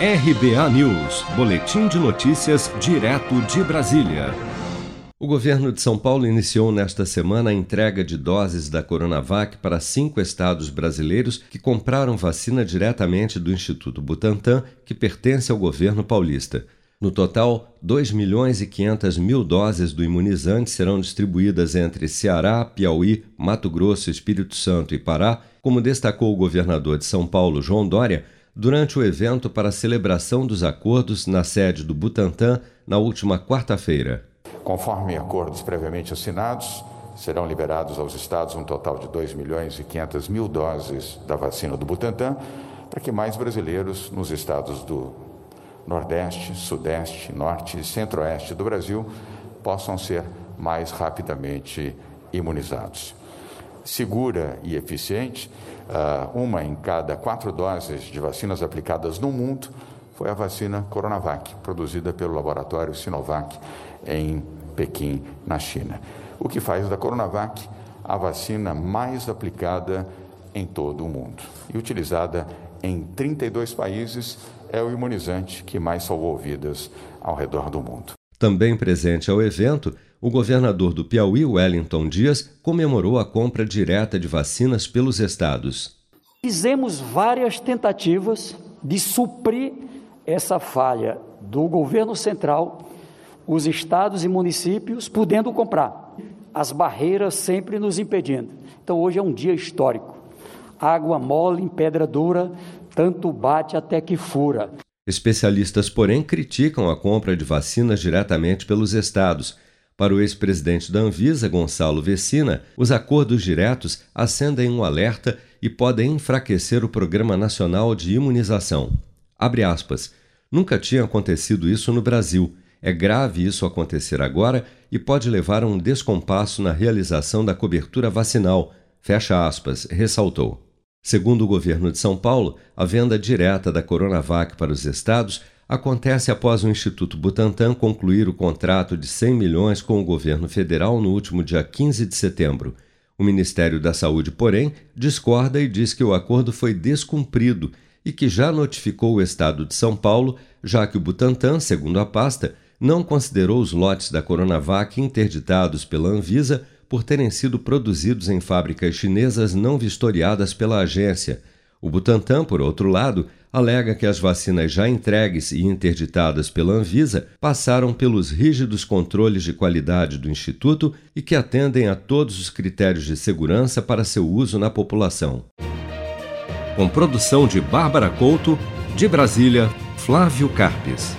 RBA News, Boletim de Notícias, direto de Brasília. O governo de São Paulo iniciou nesta semana a entrega de doses da Coronavac para cinco estados brasileiros que compraram vacina diretamente do Instituto Butantan, que pertence ao governo paulista. No total, 2 milhões e 500 mil doses do imunizante serão distribuídas entre Ceará, Piauí, Mato Grosso, Espírito Santo e Pará, como destacou o governador de São Paulo, João Dória durante o evento para a celebração dos acordos na sede do Butantan na última quarta-feira. Conforme acordos previamente assinados, serão liberados aos estados um total de 2 milhões e 500 mil doses da vacina do Butantan para que mais brasileiros nos estados do Nordeste, Sudeste, Norte e Centro-Oeste do Brasil possam ser mais rapidamente imunizados segura e eficiente, ah, uma em cada quatro doses de vacinas aplicadas no mundo, foi a vacina Coronavac, produzida pelo laboratório Sinovac em Pequim, na China. O que faz da Coronavac a vacina mais aplicada em todo o mundo e utilizada em 32 países, é o imunizante que mais salvou vidas ao redor do mundo. Também presente ao evento, o governador do Piauí, Wellington Dias, comemorou a compra direta de vacinas pelos estados. Fizemos várias tentativas de suprir essa falha do governo central, os estados e municípios podendo comprar, as barreiras sempre nos impedindo. Então hoje é um dia histórico. Água mole em pedra dura, tanto bate até que fura. Especialistas, porém, criticam a compra de vacinas diretamente pelos estados. Para o ex-presidente da Anvisa, Gonçalo Vecina, os acordos diretos acendem um alerta e podem enfraquecer o Programa Nacional de Imunização. Abre aspas. Nunca tinha acontecido isso no Brasil. É grave isso acontecer agora e pode levar a um descompasso na realização da cobertura vacinal. Fecha aspas, ressaltou. Segundo o governo de São Paulo, a venda direta da Coronavac para os estados acontece após o Instituto Butantan concluir o contrato de 100 milhões com o governo federal no último dia 15 de setembro. O Ministério da Saúde, porém, discorda e diz que o acordo foi descumprido e que já notificou o estado de São Paulo, já que o Butantan, segundo a pasta, não considerou os lotes da Coronavac interditados pela Anvisa por terem sido produzidos em fábricas chinesas não vistoriadas pela agência. O Butantan, por outro lado, alega que as vacinas já entregues e interditadas pela Anvisa passaram pelos rígidos controles de qualidade do Instituto e que atendem a todos os critérios de segurança para seu uso na população. Com produção de Bárbara Couto, de Brasília, Flávio Carpes.